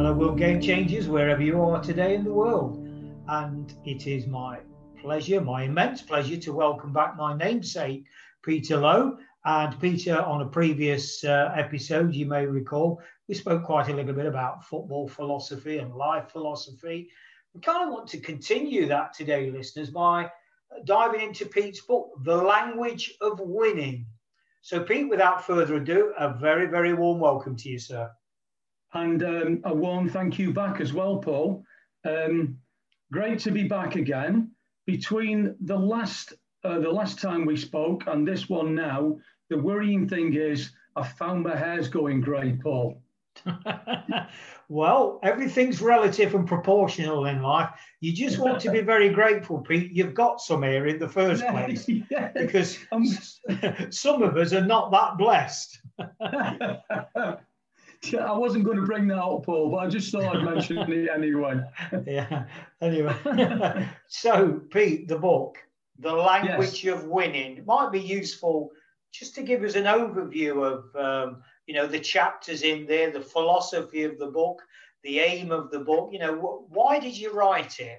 Hello, World Game Changers, wherever you are today in the world. And it is my pleasure, my immense pleasure, to welcome back my namesake, Peter Lowe. And Peter, on a previous uh, episode, you may recall, we spoke quite a little bit about football philosophy and life philosophy. We kind of want to continue that today, listeners, by diving into Pete's book, The Language of Winning. So, Pete, without further ado, a very, very warm welcome to you, sir. And um, a warm thank you back as well, Paul. Um, great to be back again between the last uh, the last time we spoke and this one now, the worrying thing is I found my hair's going grey, Paul. well, everything's relative and proportional in life. You just want to be very grateful, Pete. You've got some hair in the first place because some of us are not that blessed. I wasn't going to bring that up, Paul, but I just thought I'd mention it anyway. yeah. Anyway, so Pete, the book, The Language yes. of Winning, might be useful just to give us an overview of, um, you know, the chapters in there, the philosophy of the book, the aim of the book. You know, wh- why did you write it?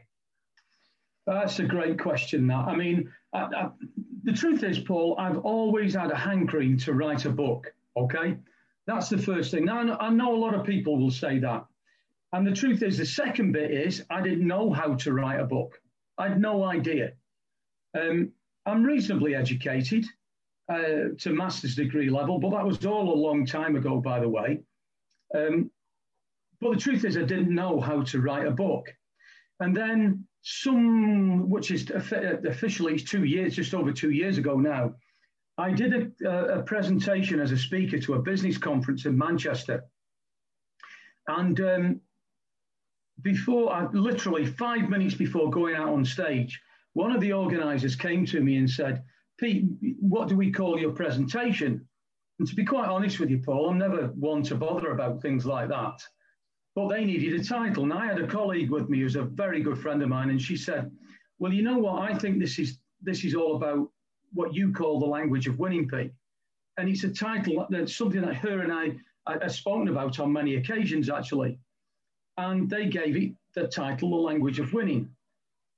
That's a great question. That I mean, I, I, the truth is, Paul, I've always had a hankering to write a book. Okay, that's the first thing. Now, I know a lot of people will say that. And the truth is, the second bit is I didn't know how to write a book. I had no idea. Um, I'm reasonably educated uh, to master's degree level, but that was all a long time ago, by the way. Um, but the truth is, I didn't know how to write a book. And then some, which is officially two years, just over two years ago now, I did a, a, presentation as a speaker to a business conference in Manchester. And um, before, I, literally five minutes before going out on stage, one of the organizers came to me and said, Pete, what do we call your presentation? And to be quite honest with you, Paul, I'm never one to bother about things like that. But they needed a title. And I had a colleague with me who's a very good friend of mine, and she said, Well, you know what? I think this is this is all about what you call the language of winning, Pete. And it's a title that's something that her and I have spoken about on many occasions, actually. And they gave it the title, The Language of Winning.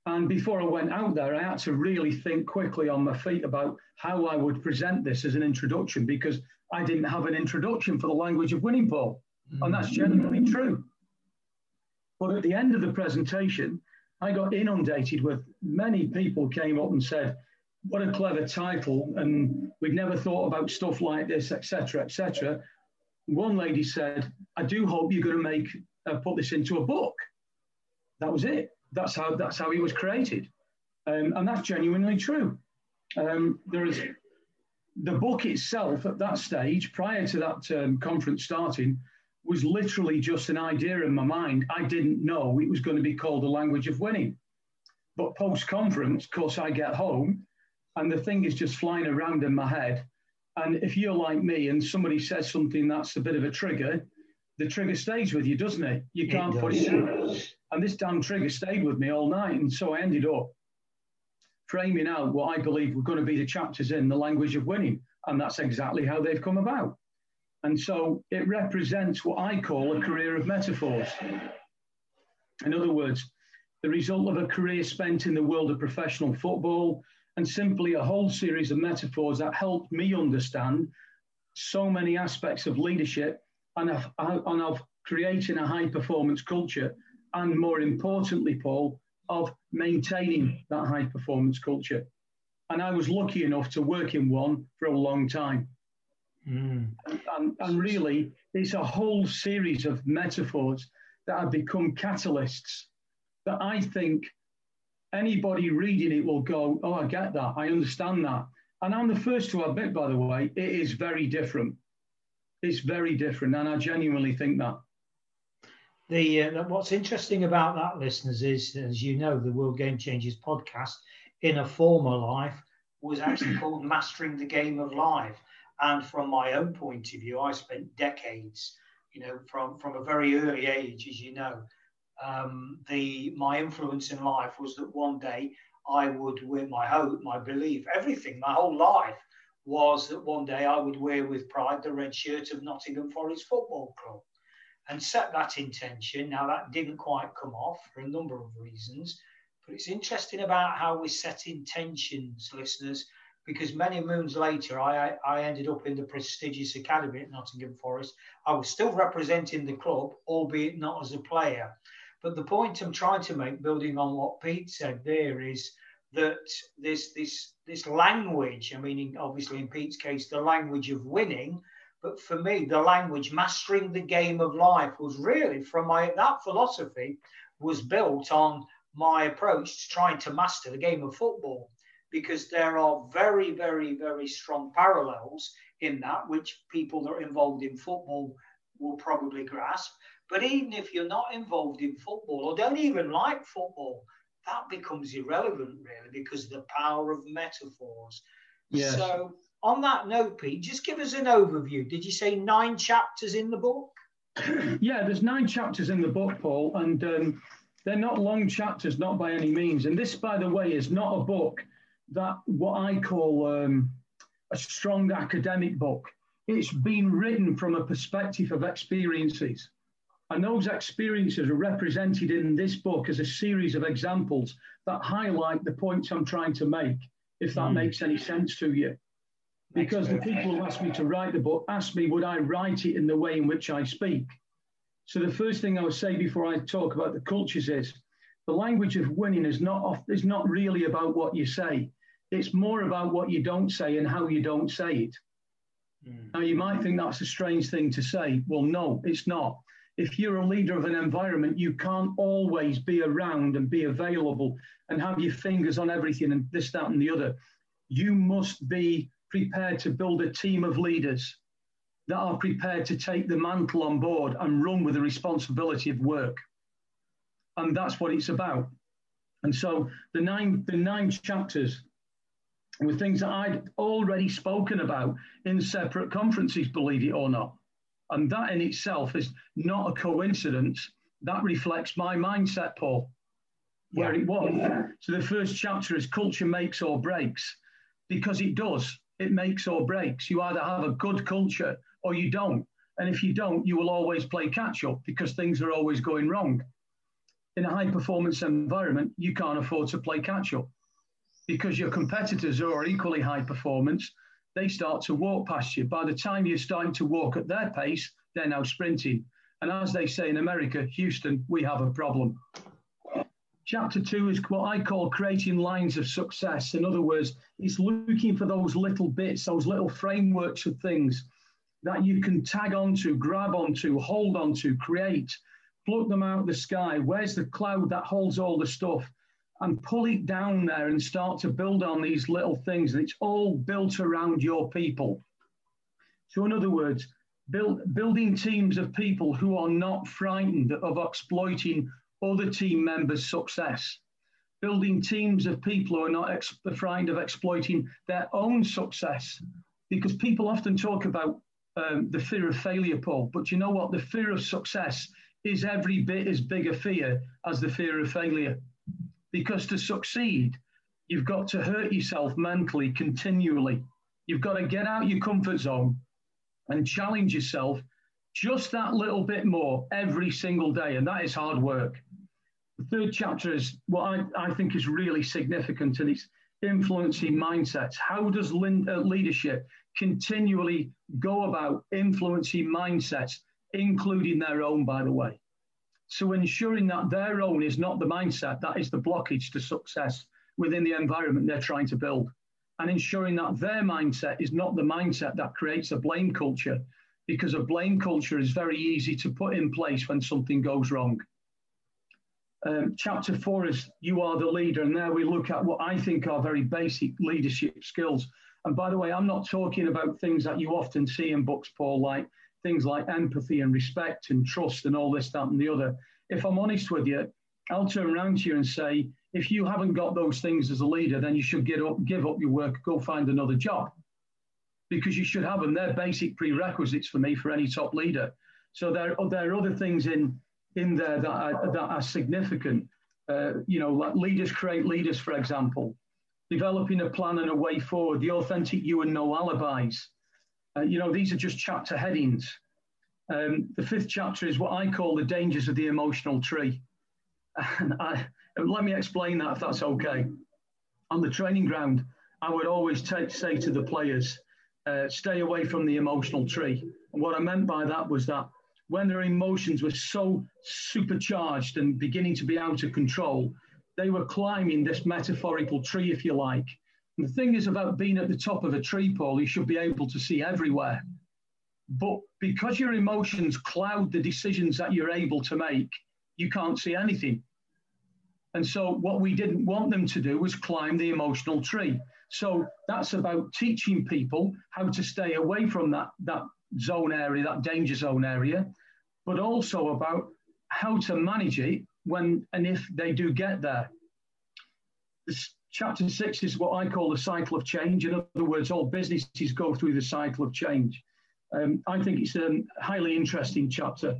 And before I went out there, I had to really think quickly on my feet about how I would present this as an introduction because I didn't have an introduction for the language of winning, Paul. And that's mm. genuinely true. But at the end of the presentation, I got inundated with many people came up and said, what a clever title, and we'd never thought about stuff like this, etc., etc. One lady said, "I do hope you're going to make uh, put this into a book." That was it. That's how that's how it was created, um, and that's genuinely true. Um, there is the book itself at that stage, prior to that um, conference starting, was literally just an idea in my mind. I didn't know it was going to be called the language of winning. But post conference, of course, I get home and the thing is just flying around in my head. And if you're like me and somebody says something that's a bit of a trigger, the trigger stays with you, doesn't it? You can't it put it. And this damn trigger stayed with me all night. And so I ended up framing out what I believe were going to be the chapters in the language of winning. And that's exactly how they've come about. And so it represents what I call a career of metaphors. In other words, the result of a career spent in the world of professional football, and simply a whole series of metaphors that helped me understand so many aspects of leadership and of, and of creating a high performance culture, and more importantly, Paul, of maintaining that high performance culture. And I was lucky enough to work in one for a long time. Mm. And, and, really, it's a whole series of metaphors that have become catalysts that I think anybody reading it will go, oh, I get that. I understand that. And I'm the first to admit, by the way, it is very different. It's very different. And I genuinely think that. The uh, what's interesting about that, listeners, is as you know, the World Game Changers podcast in a former life was actually called Mastering the Game of Life. And from my own point of view, I spent decades, you know, from from a very early age, as you know, um, the my influence in life was that one day I would wear my hope, my belief, everything, my whole life was that one day I would wear with pride the red shirt of Nottingham Forest Football Club and set that intention. Now, that didn't quite come off for a number of reasons, but it's interesting about how we set intentions, listeners, because many moons later, I, I ended up in the prestigious academy at Nottingham Forest. I was still representing the club, albeit not as a player. But the point I'm trying to make, building on what Pete said there, is that this this this language, I mean, obviously in Pete's case, the language of winning, but for me, the language mastering the game of life was really from my that philosophy was built on my approach to trying to master the game of football because there are very, very, very strong parallels in that, which people that are involved in football will probably grasp. But even if you're not involved in football or don't even like football, that becomes irrelevant really because of the power of metaphors. Yes. So on that note, Pete, just give us an overview. Did you say nine chapters in the book? Yeah, there's nine chapters in the book, Paul, and um, they're not long chapters, not by any means. And this, by the way, is not a book that what I call um, a strong academic book. It's been written from a perspective of experiences. And those experiences are represented in this book as a series of examples that highlight the points I'm trying to make, if that mm. makes any sense to you. Because the people who asked me to write the book asked me, would I write it in the way in which I speak? So the first thing I would say before I talk about the cultures is the language of winning is not off, is not really about what you say. It's more about what you don't say and how you don't say it. Mm. Now you might think that's a strange thing to say. Well, no, it's not if you're a leader of an environment, you can't always be around and be available and have your fingers on everything and this, that, and the other. You must be prepared to build a team of leaders that are prepared to take the mantle on board and run with the responsibility of work. And that's what it's about. And so the nine, the nine chapters were things that I'd already spoken about in separate conferences, believe it or not. And that in itself is not a coincidence. That reflects my mindset, Paul, where yeah. it was. So the first chapter is culture makes or breaks, because it does. It makes or breaks. You either have a good culture or you don't. And if you don't, you will always play catch up because things are always going wrong. In a high performance environment, you can't afford to play catch up because your competitors are equally high performance they start to walk past you. By the time you're starting to walk at their pace, they're now sprinting. And as they say in America, Houston, we have a problem. Chapter two is what I call creating lines of success. In other words, it's looking for those little bits, those little frameworks of things that you can tag onto, grab onto, hold onto, create, pluck them out of the sky. Where's the cloud that holds all the stuff? And pull it down there and start to build on these little things. And it's all built around your people. So, in other words, build, building teams of people who are not frightened of exploiting other team members' success. Building teams of people who are not ex- frightened of exploiting their own success. Because people often talk about um, the fear of failure, Paul. But you know what? The fear of success is every bit as big a fear as the fear of failure. Because to succeed, you've got to hurt yourself mentally continually. You've got to get out your comfort zone and challenge yourself just that little bit more every single day. And that is hard work. The third chapter is what I, I think is really significant and it's influencing mindsets. How does uh, leadership continually go about influencing mindsets, including their own, by the way? So ensuring that their own is not the mindset, that is the blockage to success within the environment they're trying to build. And ensuring that their mindset is not the mindset that creates a blame culture, because a blame culture is very easy to put in place when something goes wrong. Um, chapter four is You Are the Leader. And there we look at what I think are very basic leadership skills. And by the way, I'm not talking about things that you often see in books, Paul, like things like empathy and respect and trust and all this, that, and the other. If I'm honest with you, I'll turn around to you and say, if you haven't got those things as a leader, then you should get up, give up your work, go find another job, because you should have them. They're basic prerequisites for me for any top leader. So there, there are other things in in there that are, that are significant. Uh, you know, like leaders create leaders, for example, developing a plan and a way forward, the authentic you and no alibis. Uh, you know, these are just chapter headings. Um, the fifth chapter is what I call the dangers of the emotional tree. And I, let me explain that if that's okay. On the training ground, I would always say to the players, uh, stay away from the emotional tree. And what I meant by that was that when their emotions were so supercharged and beginning to be out of control, they were climbing this metaphorical tree, if you like. And the thing is about being at the top of a tree pole, you should be able to see everywhere. But because your emotions cloud the decisions that you're able to make, you can't see anything. And so, what we didn't want them to do was climb the emotional tree. So, that's about teaching people how to stay away from that, that zone area, that danger zone area, but also about how to manage it when and if they do get there. Chapter six is what I call the cycle of change. In other words, all businesses go through the cycle of change. Um, I think it's a highly interesting chapter.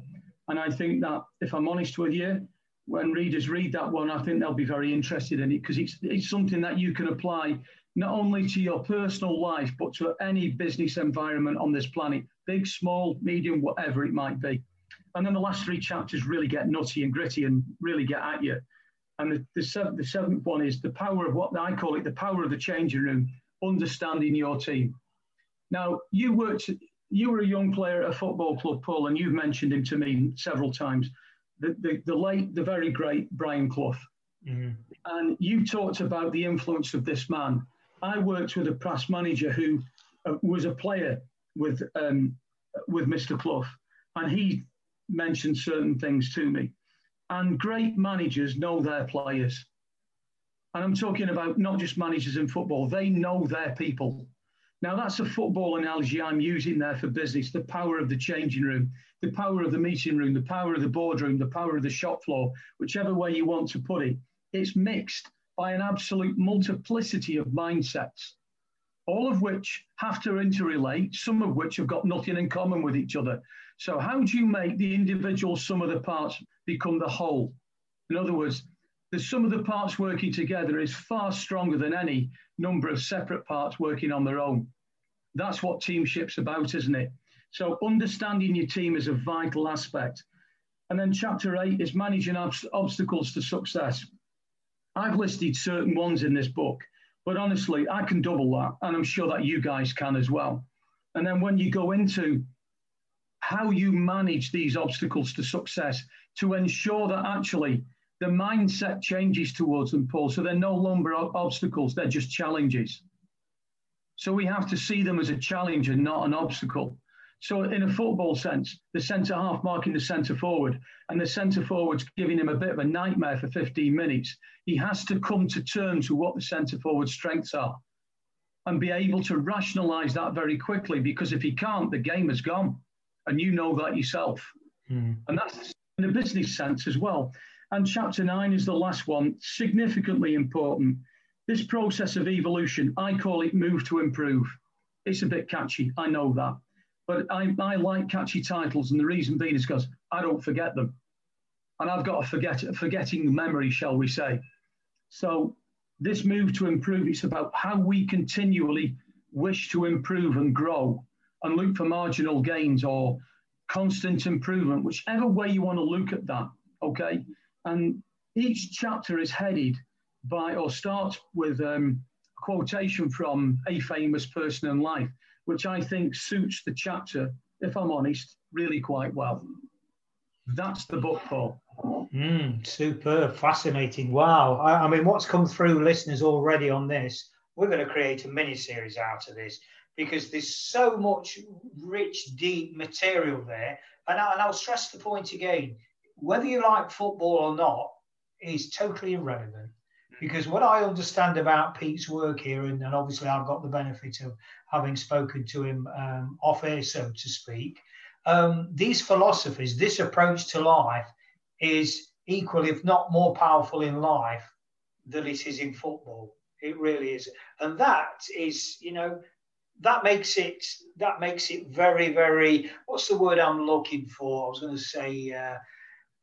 And I think that if I'm honest with you, when readers read that one, I think they'll be very interested in it because it's, it's something that you can apply not only to your personal life, but to any business environment on this planet, big, small, medium, whatever it might be. And then the last three chapters really get nutty and gritty and really get at you. And the, the, seventh, the seventh one is the power of what I call it the power of the changing room, understanding your team. Now, you worked, you were a young player at a football club, Paul, and you've mentioned him to me several times. The, the, the late, the very great Brian Clough. Mm-hmm. And you talked about the influence of this man. I worked with a press manager who uh, was a player with um, with Mr. Clough, and he mentioned certain things to me. And great managers know their players. And I'm talking about not just managers in football, they know their people. Now, that's a football analogy I'm using there for business the power of the changing room, the power of the meeting room, the power of the boardroom, the power of the shop floor, whichever way you want to put it. It's mixed by an absolute multiplicity of mindsets, all of which have to interrelate, some of which have got nothing in common with each other. So, how do you make the individual sum of the parts become the whole? In other words, the sum of the parts working together is far stronger than any number of separate parts working on their own. That's what teamship's about, isn't it? So, understanding your team is a vital aspect. And then, chapter eight is managing ob- obstacles to success. I've listed certain ones in this book, but honestly, I can double that, and I'm sure that you guys can as well. And then when you go into how you manage these obstacles to success to ensure that actually the mindset changes towards them, Paul, so they're no longer obstacles, they're just challenges. So we have to see them as a challenge and not an obstacle. So, in a football sense, the centre half marking the centre forward, and the centre forward's giving him a bit of a nightmare for 15 minutes. He has to come to terms with what the centre forward's strengths are and be able to rationalise that very quickly because if he can't, the game is gone. And you know that yourself. Mm. And that's in a business sense as well. And chapter nine is the last one, significantly important. This process of evolution, I call it move to improve. It's a bit catchy, I know that. But I, I like catchy titles, and the reason being is because I don't forget them. And I've got a forget, forgetting memory, shall we say. So this move to improve, is about how we continually wish to improve and grow and look for marginal gains or constant improvement, whichever way you want to look at that. Okay. And each chapter is headed by or starts with um, a quotation from a famous person in life which I think suits the chapter, if I'm honest, really quite well. That's the book, Paul. Mm, superb, fascinating. Wow. I, I, mean, what's come through listeners already on this, we're going to create a mini series out of this because there's so much rich, deep material there. And, I, and I'll stress the point again whether you like football or not is totally irrelevant because what I understand about Pete's work here, and, and obviously I've got the benefit of having spoken to him um, off air, so to speak, um, these philosophies, this approach to life is equal, if not more powerful in life than it is in football. It really is. And that is, you know, that makes it that makes it very very what's the word i'm looking for? I was going to say uh,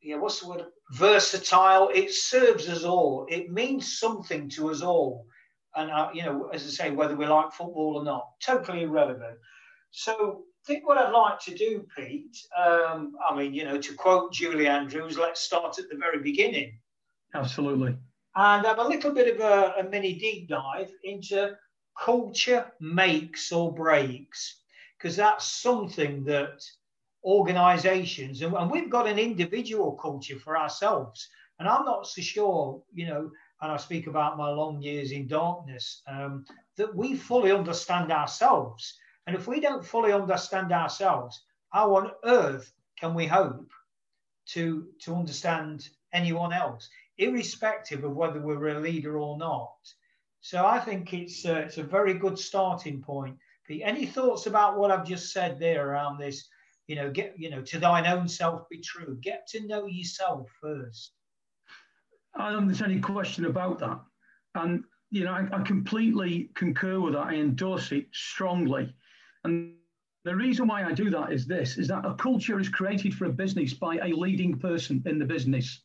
yeah what's the word? Versatile. It serves us all. It means something to us all. And uh, you know as i say whether we like football or not totally irrelevant. So I think what I'd like to do, Pete, um, I mean, you know, to quote Julie Andrews, let's start at the very beginning. Absolutely. And have a little bit of a, a mini deep dive into culture makes or breaks, because that's something that organizations, and, and we've got an individual culture for ourselves. And I'm not so sure, you know, and I speak about my long years in darkness, um, that we fully understand ourselves. And if we don't fully understand ourselves, how on earth can we hope to, to understand anyone else, irrespective of whether we're a leader or not? So I think it's uh, it's a very good starting point. Pete, any thoughts about what I've just said there around this? You know, get you know, to thine own self be true. Get to know yourself first. I don't think there's any question about that, and you know, I, I completely concur with that. I endorse it strongly, and the reason why I do that is this: is that a culture is created for a business by a leading person in the business.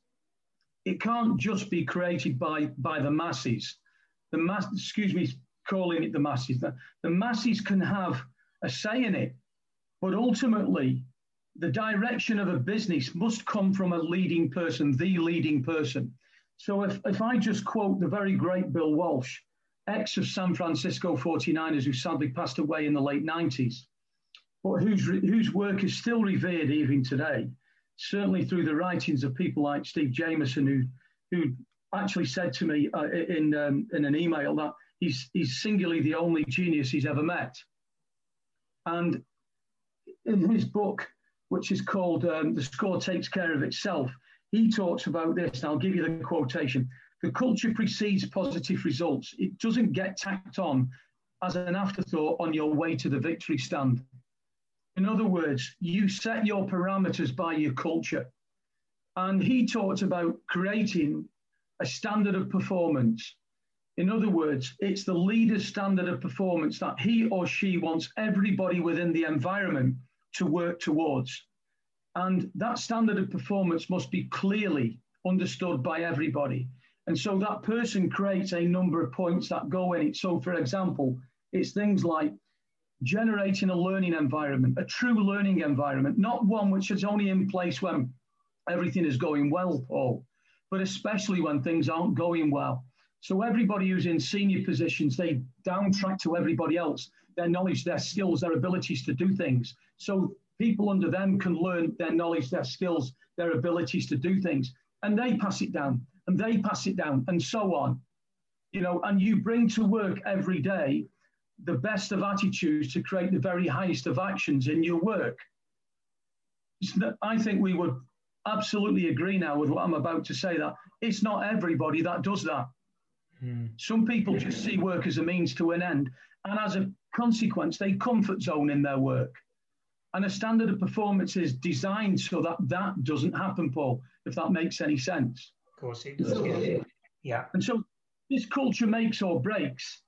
It can't just be created by by the masses the mass, excuse me, calling it the masses, the, the masses can have a say in it, but ultimately, the direction of a business must come from a leading person, the leading person. So if, if I just quote the very great Bill Walsh, ex of San Francisco 49ers, who sadly passed away in the late 90s, but whose, whose work is still revered even today, certainly through the writings of people like Steve Jamison, who, who actually said to me uh, in um, in an email that he's he's singularly the only genius he's ever met. And in his book, which is called um, "The Score Takes Care of Itself," he talks about this. And I'll give you the quotation: "The culture precedes positive results. It doesn't get tacked on as an afterthought on your way to the victory stand." In other words, you set your parameters by your culture. And he talked about creating a standard of performance. In other words, it's the leader's standard of performance that he or she wants everybody within the environment to work towards. And that standard of performance must be clearly understood by everybody. And so that person creates a number of points that go in it. So, for example, it's things like generating a learning environment, a true learning environment, not one which is only in place when everything is going well, Paul, but especially when things aren't going well. So everybody who's in senior positions, they downtrack to everybody else their knowledge, their skills, their abilities to do things. So people under them can learn their knowledge, their skills, their abilities to do things, and they pass it down, and they pass it down, and so on. You know, and you bring to work every day the best of attitudes to create the very highest of actions in your work. So I think we would absolutely agree now with what I'm about to say that it's not everybody that does that. Mm. Some people just see work as a means to an end, and as a consequence, they comfort zone in their work. And a standard of performance is designed so that that doesn't happen, Paul, if that makes any sense. Of course it does. Yeah. And so this culture makes or breaks.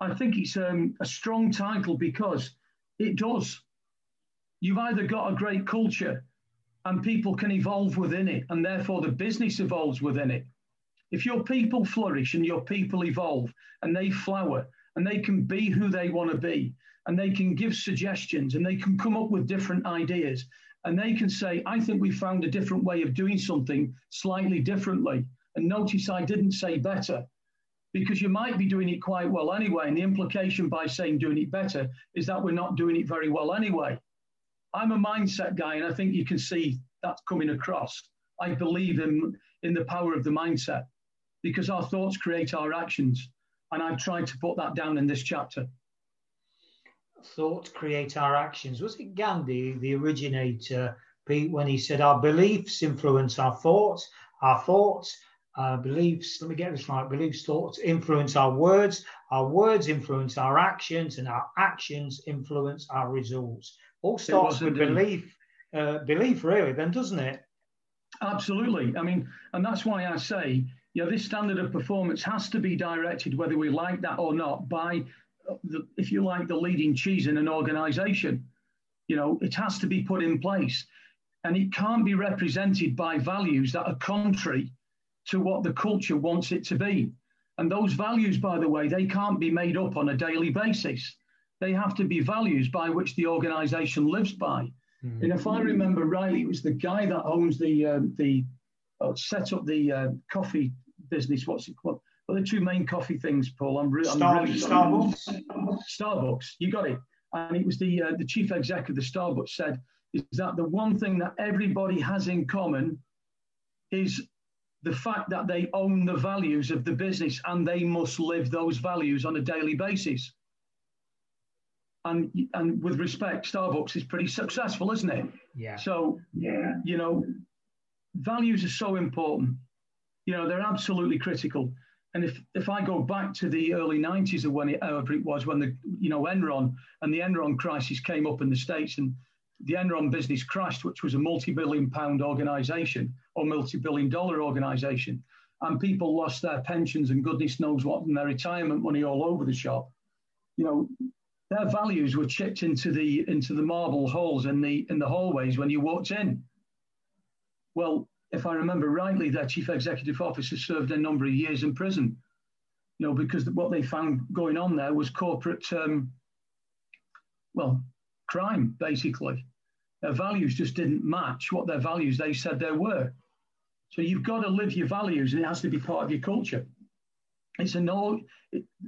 I think it's um, a strong title because it does. You've either got a great culture and people can evolve within it, and therefore the business evolves within it. If your people flourish and your people evolve and they flower and they can be who they want to be and they can give suggestions and they can come up with different ideas and they can say, I think we found a different way of doing something slightly differently. And notice I didn't say better because you might be doing it quite well anyway. And the implication by saying doing it better is that we're not doing it very well anyway. I'm a mindset guy, and I think you can see that coming across. I believe in, in the power of the mindset because our thoughts create our actions. And I've tried to put that down in this chapter. Thoughts create our actions. Was it Gandhi, the originator, Pete, when he said our beliefs influence our thoughts, our thoughts, our beliefs, let me get this right, beliefs, thoughts influence our words, our words influence our actions, and our actions influence our results. All starts with belief, uh, belief, really, then, doesn't it? Absolutely. I mean, and that's why I say, you know, this standard of performance has to be directed, whether we like that or not, by, the, if you like, the leading cheese in an organization. You know, it has to be put in place. And it can't be represented by values that are contrary to what the culture wants it to be. And those values, by the way, they can't be made up on a daily basis. They have to be values by which the organization lives by. Mm-hmm. And if I remember rightly, it was the guy that owns the uh, the uh, set up the uh, coffee business. What's it called? Well, the two main coffee things, Paul. I'm, re- Star- I'm really Starbucks. Starbucks. You got it. And it was the uh, the chief exec of the Starbucks said is that the one thing that everybody has in common is the fact that they own the values of the business and they must live those values on a daily basis and and with respect, Starbucks is pretty successful, isn't it? Yeah. So yeah, you know, values are so important. You know, they're absolutely critical. And if if I go back to the early '90s or when it, however it was when the you know Enron and the Enron crisis came up in the states and the Enron business crashed, which was a multi-billion pound organization or multi-billion dollar organization, and people lost their pensions and goodness knows what and their retirement money all over the shop. You know, their values were chipped into the into the marble holes in the in the hallways when you walked in. Well, if I remember rightly, their chief executive officer served a number of years in prison. You know, because what they found going on there was corporate, um, well, crime basically. Their values just didn't match what their values they said they were. So you've got to live your values, and it has to be part of your culture. It's a no.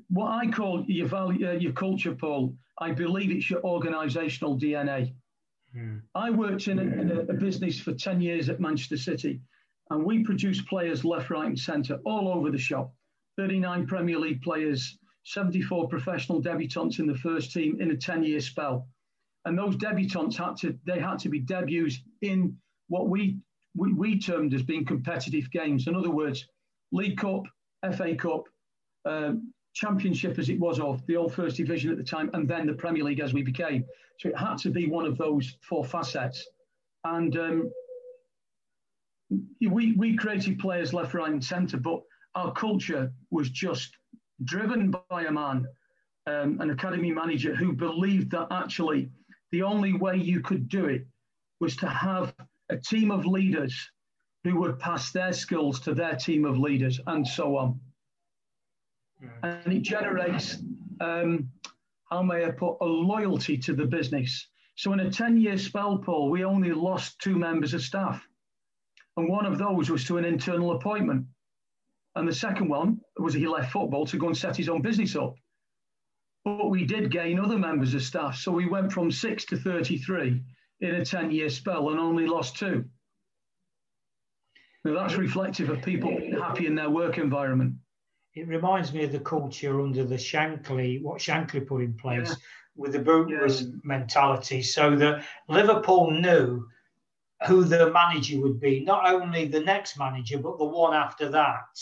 What I call your value, uh, your culture, Paul. I believe it's your organisational DNA. Mm. I worked in, a, in a, a, business for ten years at Manchester City, and we produced players left, right, and centre all over the shop. Thirty-nine Premier League players, seventy-four professional debutants in the first team in a ten-year spell, and those debutants had to they had to be debuts in what we we, we termed as being competitive games. In other words, League Cup, FA Cup, um, championship as it was of the old first division at the time, and then the Premier League as we became. So it had to be one of those four facets. And um, we, we created players left, right, and centre, but our culture was just driven by a man, um, an academy manager who believed that actually the only way you could do it was to have a team of leaders who would pass their skills to their team of leaders and so on. And it generates, um, how may I put, a loyalty to the business. So in a 10 year spell, Paul, we only lost two members of staff. And one of those was to an internal appointment. And the second one was he left football to go and set his own business up. But we did gain other members of staff. So we went from six to 33 in a 10 year spell and only lost two. Now that's reflective of people happy in their work environment it reminds me of the culture under the Shankly, what Shankly put in place yeah. with the Bootless yeah. mentality, so that Liverpool knew who the manager would be, not only the next manager, but the one after that.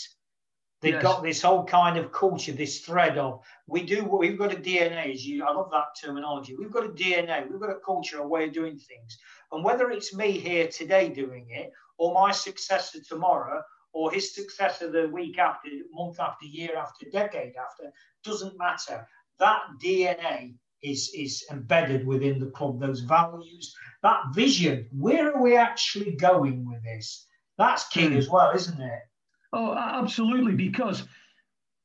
They've yes. got this whole kind of culture, this thread of we do what we've got a DNA. As you, I love that terminology. We've got a DNA. We've got a culture, a way of doing things. And whether it's me here today doing it, or my successor tomorrow, or his successor the week after, month after, year after, decade after, doesn't matter. That DNA is, is embedded within the club, those values, that vision. Where are we actually going with this? That's key mm. as well, isn't it? Oh, absolutely. Because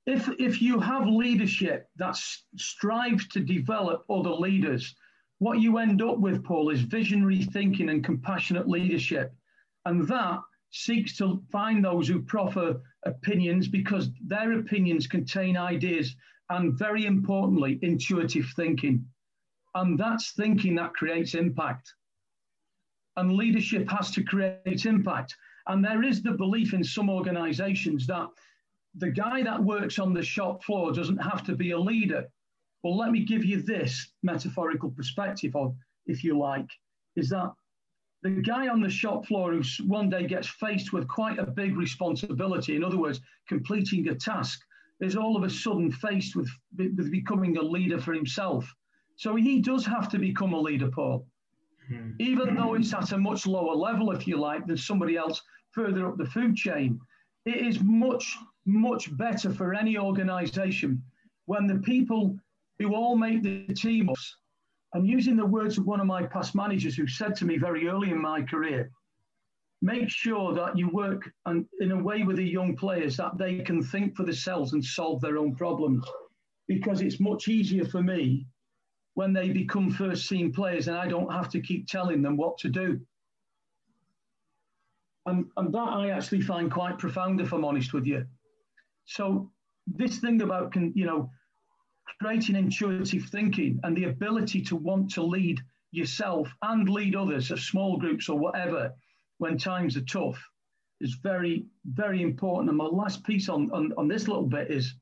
if if you have leadership that strives to develop other leaders, what you end up with, Paul, is visionary thinking and compassionate leadership. And that seeks to find those who proffer opinions because their opinions contain ideas and, very importantly, intuitive thinking. And that's thinking that creates impact. And leadership has to create impact. And there is the belief in some organizations that the guy that works on the shop floor doesn't have to be a leader. Well, let me give you this metaphorical perspective of, if you like, is that the guy on the shop floor who one day gets faced with quite a big responsibility, in other words, completing a task, is all of a sudden faced with, with becoming a leader for himself. So he does have to become a leader, Paul. mm. even though it's at a much lower level, if you like, than somebody else further up the food chain. It is much, much better for any organization when the people who all make the team, and using the words of one of my past managers who said to me very early in my career, make sure that you work in a way with the young players that they can think for themselves and solve their own problems. Because it's much easier for me when they become first team players and I don't have to keep telling them what to do. And, and that I actually find quite profound, if I'm honest with you. So this thing about, can you know, creating intuitive thinking and the ability to want to lead yourself and lead others of small groups or whatever when times are tough is very, very important. And my last piece on, on, on this little bit is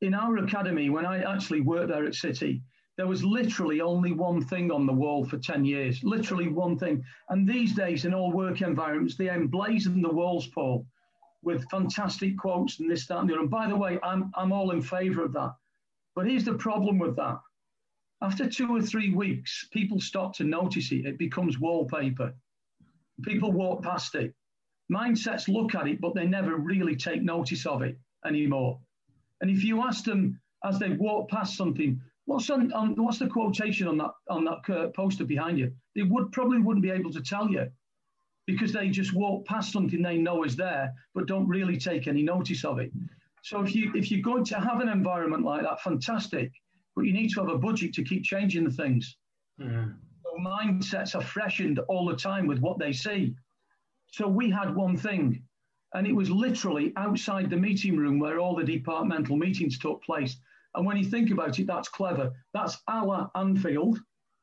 in our academy, when I actually worked there at City, there was literally only one thing on the wall for 10 years, literally one thing. And these days, in all work environments, they emblazon the walls, Paul, with fantastic quotes and this, that, and the other. And by the way, I'm, I'm all in favor of that. But here's the problem with that. After two or three weeks, people stop to notice it. It becomes wallpaper. People walk past it. Mindsets look at it, but they never really take notice of it anymore. And if you ask them as they walk past something, what's on, on what's the quotation on that on that uh, poster behind you? They would probably wouldn't be able to tell you because they just walk past something they know is there, but don't really take any notice of it. So if you if you're going to have an environment like that, fantastic, but you need to have a budget to keep changing the things. Mm. So mindsets are freshened all the time with what they see. So we had one thing and it was literally outside the meeting room where all the departmental meetings took place. And when you think about it, that's clever. That's our Anfield,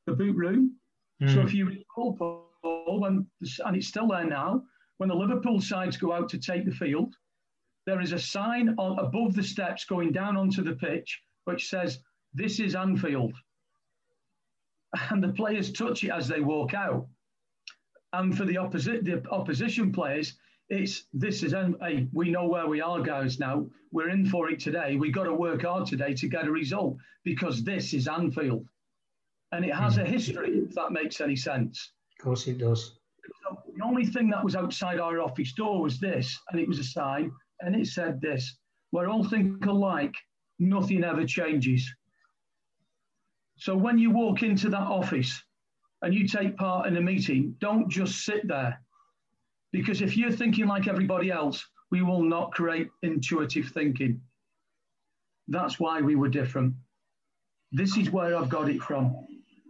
the boot room. Mm. So if you recall, When, and it's still there now, when the Liverpool sides go out to take the field, there is a sign on, above the steps going down onto the pitch which says, This is Anfield. And the players touch it as they walk out. And for the, opposite, the opposition players, it's this is hey, we know where we are, guys. Now we're in for it today. We got to work hard today to get a result because this is Anfield, and it has a hmm. history. If that makes any sense. Of course, it does. So the only thing that was outside our office door was this, and it was a sign, and it said this: "We're all think alike. Nothing ever changes." So when you walk into that office and you take part in a meeting, don't just sit there because if you're thinking like everybody else, we will not create intuitive thinking. That's why we were different. This is where I've got it from.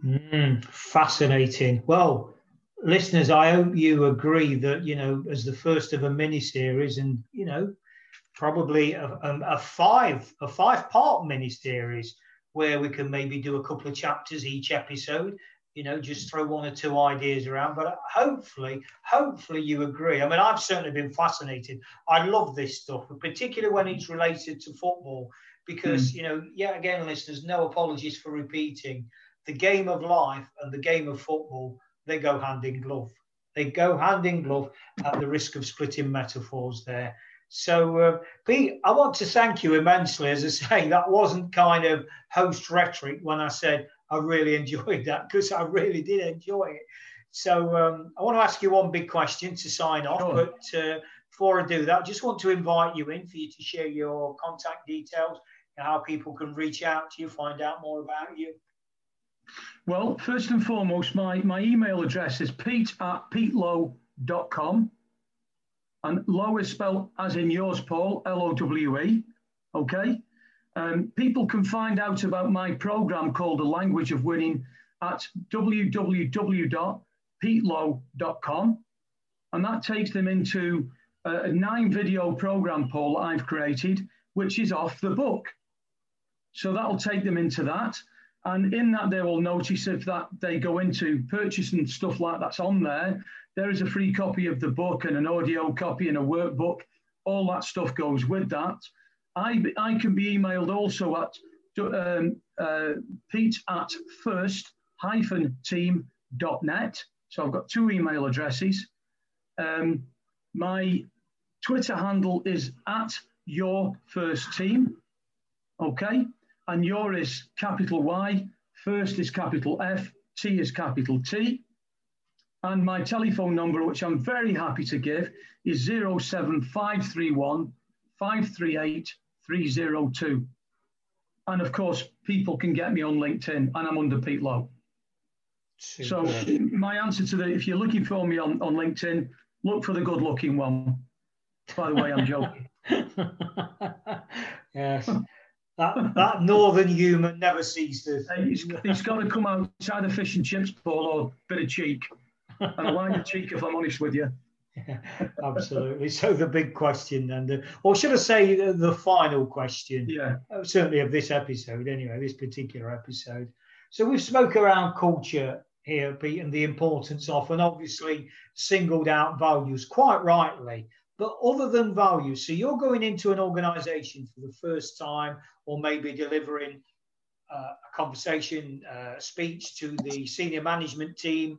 Mm, fascinating. Well, listeners, I hope you agree that, you know, as the first of a mini series and, you know, probably a, a, five, a five part mini series where we can maybe do a couple of chapters each episode you know, just throw one or two ideas around. But hopefully, hopefully you agree. I mean, I've certainly been fascinated. I love this stuff, particularly when it's related to football, because, mm. you know, yet again, listeners, no apologies for repeating. The game of life and the game of football, they go hand in glove. They go hand in glove at the risk of splitting metaphors there. So, uh, Pete, I want to thank you immensely. As I say, that wasn't kind of host rhetoric when I said I really enjoyed that because I really did enjoy it. So um, I want to ask you one big question to sign off, sure. but uh, before I do that, I just want to invite you in for you to share your contact details and how people can reach out to you, find out more about you. Well, first and foremost, my, my email address is pete at petelowe.com. And Lowe is spelled as in yours, Paul, L O W E. Okay. Um, people can find out about my program called The Language of Winning at www.petelowe.com. And that takes them into a, a nine video program, Paul, I've created, which is off the book. So that'll take them into that. And in that, they will notice if that they go into purchasing stuff like that's on there, there is a free copy of the book and an audio copy and a workbook. All that stuff goes with that. I, I can be emailed also at um, uh, pete at first hyphen team.net. So I've got two email addresses. Um, my Twitter handle is at your first team. Okay. And your is capital Y, first is capital F, T is capital T. And my telephone number, which I'm very happy to give, is 07531 538 302. And of course, people can get me on LinkedIn, and I'm under Pete Lowe. Super. So my answer to the, if you're looking for me on, on LinkedIn, look for the good looking one. By the way, I'm joking. yes. That, that northern humour never ceases. He's, he's got to come outside the fish and chips bowl or a bit of cheek. And I like the cheek, if I'm honest with you. Yeah, absolutely. So the big question then, the, or should I say the, the final question? Yeah. Uh, certainly of this episode, anyway, this particular episode. So we've spoke around culture here, Pete, and the importance of, and obviously singled out values quite rightly. But other than values, so you're going into an organization for the first time, or maybe delivering uh, a conversation uh, speech to the senior management team.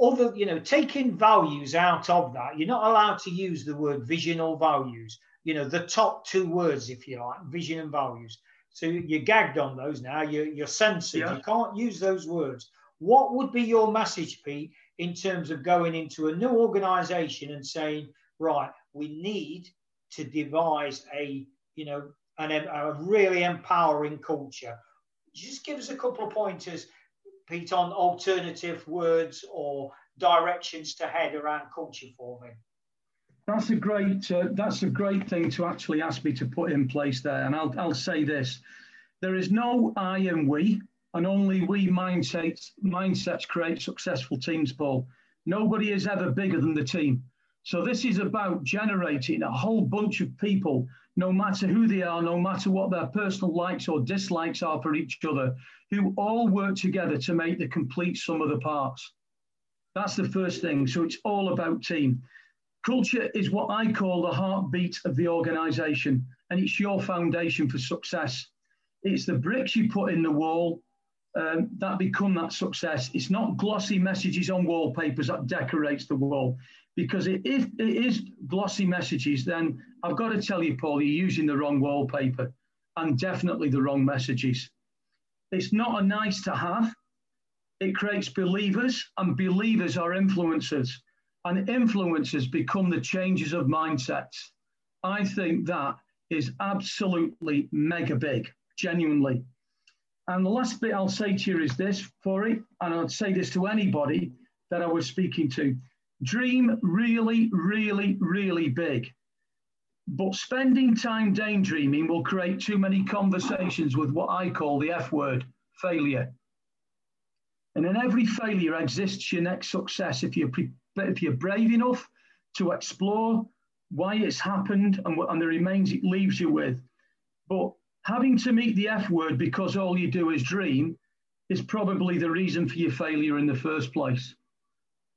Other, you know, taking values out of that, you're not allowed to use the word vision or values. You know, the top two words, if you like, vision and values. So you're gagged on those now. You're, you're censored. Yeah. You can't use those words. What would be your message, Pete, in terms of going into a new organization and saying, right, we need to devise a, you know, an, a really empowering culture? Just give us a couple of pointers, Pete, on alternative words or directions to head around culture forming. That's a great. Uh, that's a great thing to actually ask me to put in place there. And I'll I'll say this: there is no I and we and only we mindsets mindsets create successful teams, Paul. Nobody is ever bigger than the team. So this is about generating a whole bunch of people, no matter who they are, no matter what their personal likes or dislikes are for each other, who all work together to make the complete sum of the parts. That's the first thing. So it's all about team. Culture is what I call the heartbeat of the organization, and it's your foundation for success. It's the bricks you put in the wall um, that become that success. It's not glossy messages on wallpapers that decorates the wall. Because if it is glossy messages, then I've got to tell you, Paul, you're using the wrong wallpaper and definitely the wrong messages. It's not a nice to have. It creates believers, and believers are influencers, and influencers become the changes of mindsets. I think that is absolutely mega big, genuinely. And the last bit I'll say to you is this, for it, and I'd say this to anybody that I was speaking to dream really, really, really big. But spending time daydreaming will create too many conversations with what I call the F word failure. And in every failure exists your next success if you're, if you're brave enough to explore why it's happened and, and the remains it leaves you with. But having to meet the F word because all you do is dream is probably the reason for your failure in the first place.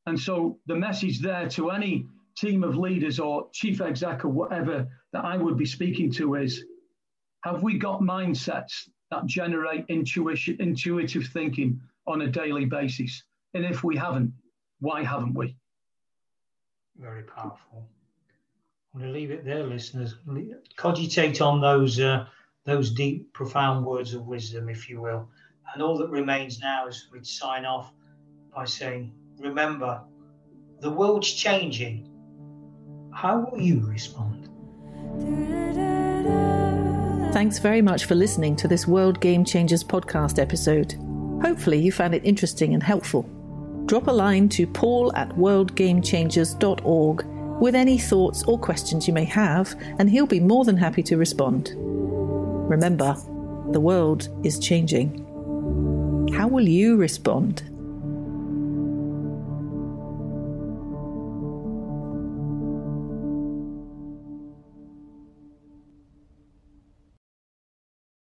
And so the message there to any team of leaders or chief exec or whatever that I would be speaking to is have we got mindsets that generate intuition, intuitive thinking on a daily basis? And if we haven't, why haven't we? Very powerful. I'm going to leave it there, listeners. Cogitate on those uh, those deep, profound words of wisdom, if you will. And all that remains now is we'd sign off by saying, remember, the world's changing. How will you respond? Thanks very much for listening to this World Game Changers podcast episode. Hopefully, you found it interesting and helpful. Drop a line to paul at worldgamechangers.org with any thoughts or questions you may have, and he'll be more than happy to respond. Remember, the world is changing. How will you respond?